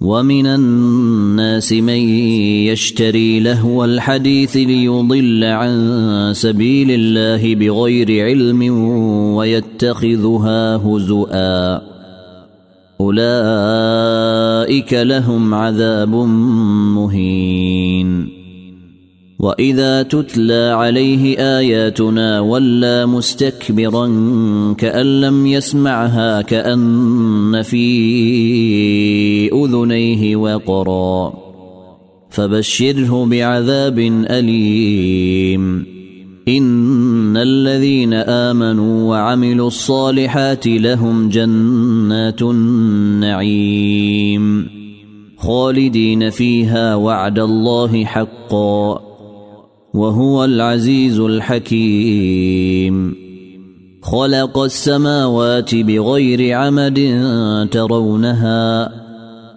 ومن الناس من يشتري لهو الحديث ليضل عن سبيل الله بغير علم ويتخذها هزؤا. أولئك لهم عذاب مهين. وإذا تتلى عليه آياتنا ولى مستكبرا كأن لم يسمعها كأن في أذنيه وقرا فبشره بعذاب أليم. إن الذين آمنوا وعملوا الصالحات لهم جنات النعيم. خالدين فيها وعد الله حقا وهو العزيز الحكيم. خلق السماوات بغير عمد ترونها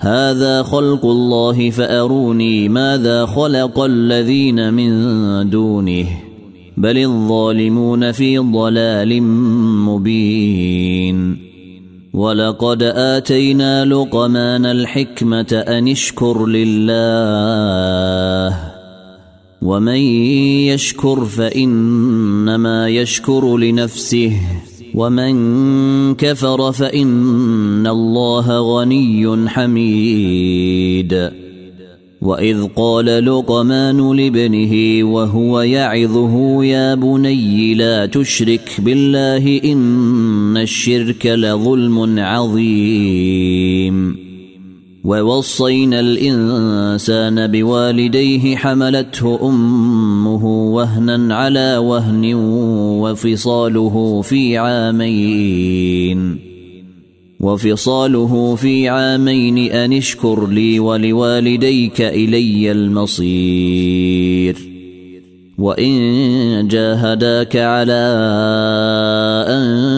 هذا خلق الله فأروني ماذا خلق الذين من دونه بل الظالمون في ضلال مبين. ولقد آتينا لقمان الحكمة أن اشكر لله. ومن يشكر فإنما يشكر لنفسه. ومن كفر فإن الله غني حميد. وإذ قال لقمان لابنه وهو يعظه يا بني لا تشرك بالله إن الشرك لظلم عظيم. ووصينا الإنسان بوالديه حملته أمه وهنا على وهن وفصاله في عامين. وفصاله في عامين أن اشكر لي ولوالديك إلي المصير. وإن جاهداك على أن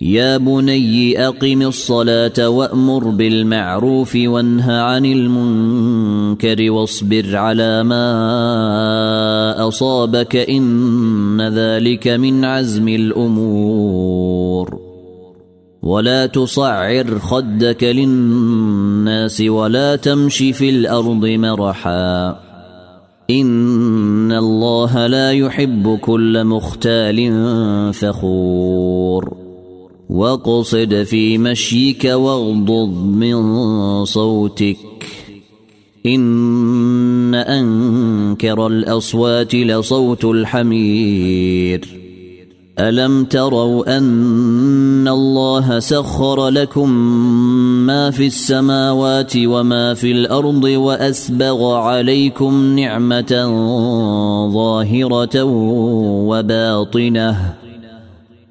يا بني أقم الصلاة وأمر بالمعروف وانه عن المنكر واصبر على ما أصابك إن ذلك من عزم الأمور. ولا تصعر خدك للناس ولا تمش في الأرض مرحا. إن الله لا يحب كل مختال فخور. واقصد في مشيك واغضض من صوتك. إن أنكر الأصوات لصوت الحمير. ألم تروا أن الله سخر لكم ما في السماوات وما في الأرض وأسبغ عليكم نعمة ظاهرة وباطنة؟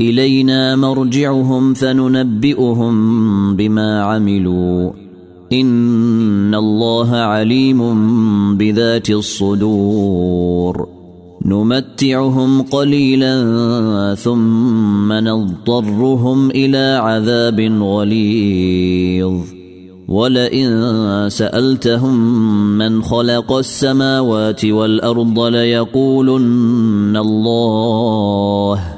إلينا مرجعهم فننبئهم بما عملوا. إن الله عليم بذات الصدور. نمتعهم قليلا ثم نضطرهم إلى عذاب غليظ. ولئن سألتهم من خلق السماوات والأرض ليقولن الله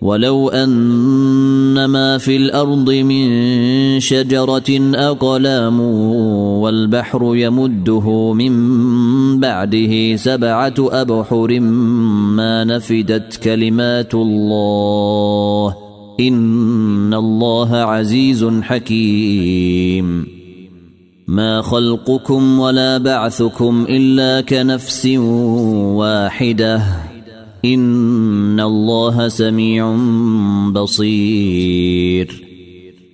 ولو أن ما في الأرض من شجرة أقلام والبحر يمده من بعده سبعة أبحر ما نفدت كلمات الله إن الله عزيز حكيم. ما خلقكم ولا بعثكم إلا كنفس واحدة. ان الله سميع بصير.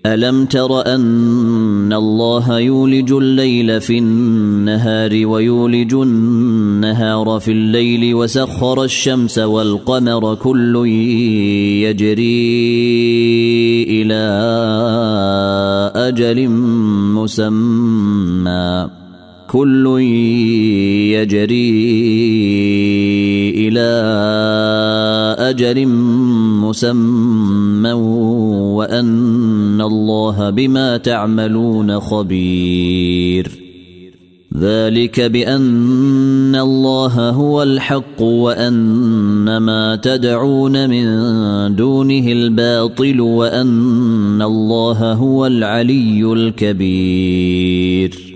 الم تر ان الله يولج الليل في النهار ويولج النهار في الليل وسخر الشمس والقمر كل يجري إلى أجل مسمى. كل يجري إلى أجل مسمى وأن الله بما تعملون خبير. ذلك بأن الله هو الحق وأن ما تدعون من دونه الباطل وأن الله هو العلي الكبير.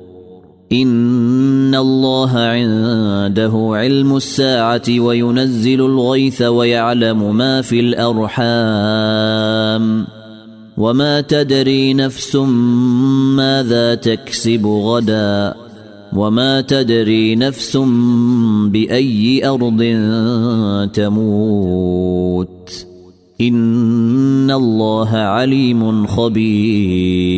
ان الله عنده علم الساعة وينزل الغيث ويعلم ما في الارحام وما تدري نفس ماذا تكسب غدا وما تدري نفس باي ارض تموت ان الله عليم خبير